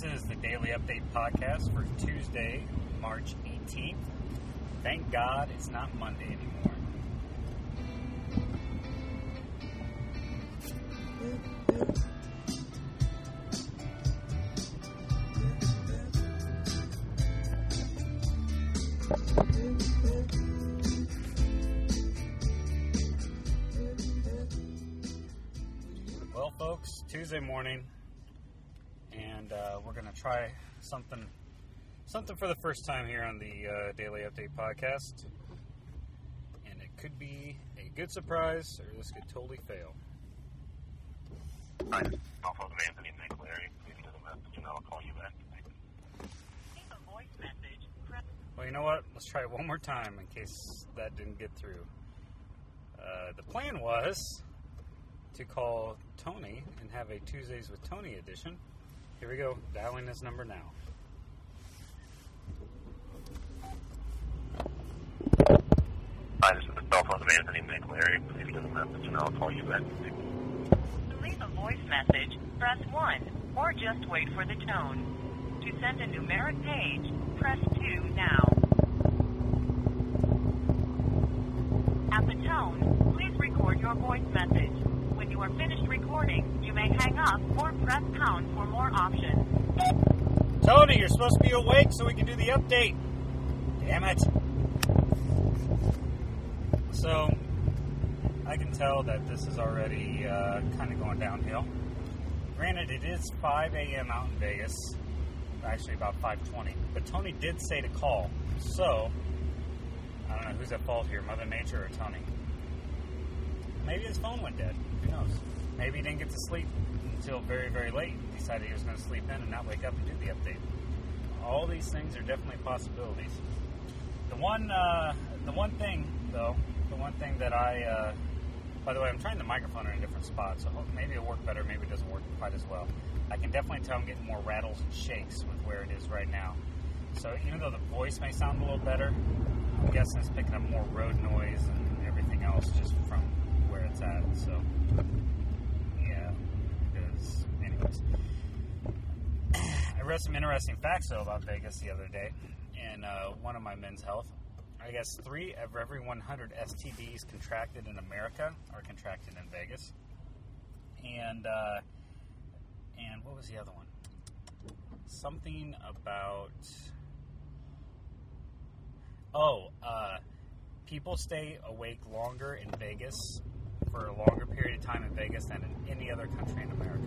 This is the Daily Update podcast for Tuesday, March 18th. Thank God it's not Monday anymore. Well, folks, Tuesday morning, and uh, we're going to try something something for the first time here on the uh, Daily Update podcast. And it could be a good surprise, or this could totally fail. I I'll phone Anthony and Nick Larry. Please leave a message and I'll call you back. Leave a voice message. Press Well, you know what? Let's try it one more time in case that didn't get through. Uh, the plan was to call Tony and have a Tuesdays with Tony edition. Here we go, dialing this number now. Hi, this is the cell phone of Anthony and Nick Larry. Please leave a message and I'll call you back. To leave a voice message, press 1, or just wait for the tone. To send a numeric page, press 2 now. At the tone, please record your voice message. When you are finished recording, you may hang or press pound for more options. Tony, you're supposed to be awake so we can do the update. Damn it. So, I can tell that this is already uh, kind of going downhill. Granted, it is 5 a.m. out in Vegas. Actually, about 5:20. But Tony did say to call. So, I don't know who's at fault here, Mother Nature or Tony. Maybe his phone went dead. Who knows? Maybe he didn't get to sleep until very, very late. Decided he was going to sleep in and not wake up and do the update. All these things are definitely possibilities. The one, uh, the one thing though, the one thing that I, uh, by the way, I'm trying the microphone in a different spot, so maybe it'll work better. Maybe it doesn't work quite as well. I can definitely tell I'm getting more rattles and shakes with where it is right now. So even though the voice may sound a little better, I'm guessing it's picking up more road noise and everything else just from where it's at. So yeah, because anyways. I read some interesting facts though about Vegas the other day in uh, one of my men's health. I guess three of every 100 STDs contracted in America are contracted in Vegas, and uh, and what was the other one? Something about oh, uh, people stay awake longer in Vegas for a longer period of time in Vegas than in any other country in America.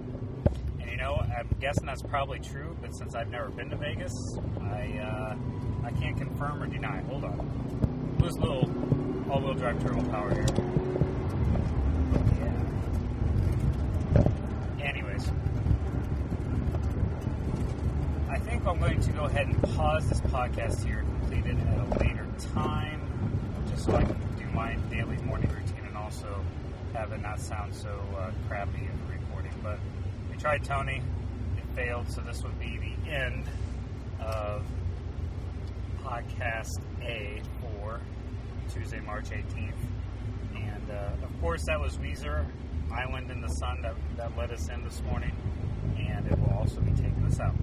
You know, I'm guessing that's probably true, but since I've never been to Vegas, I uh, I can't confirm or deny. Hold on, a little all-wheel drive turbo power here. Yeah. Anyways, I think I'm going to go ahead and pause this podcast here, and complete it at a later time, just so I can do my daily morning routine and also have it not sound so uh, crappy in the recording. But tried Tony, it failed, so this would be the end of podcast A for Tuesday, March 18th. And uh, of course, that was Weezer, Island in the Sun, that, that let us in this morning, and it will also be taking us out.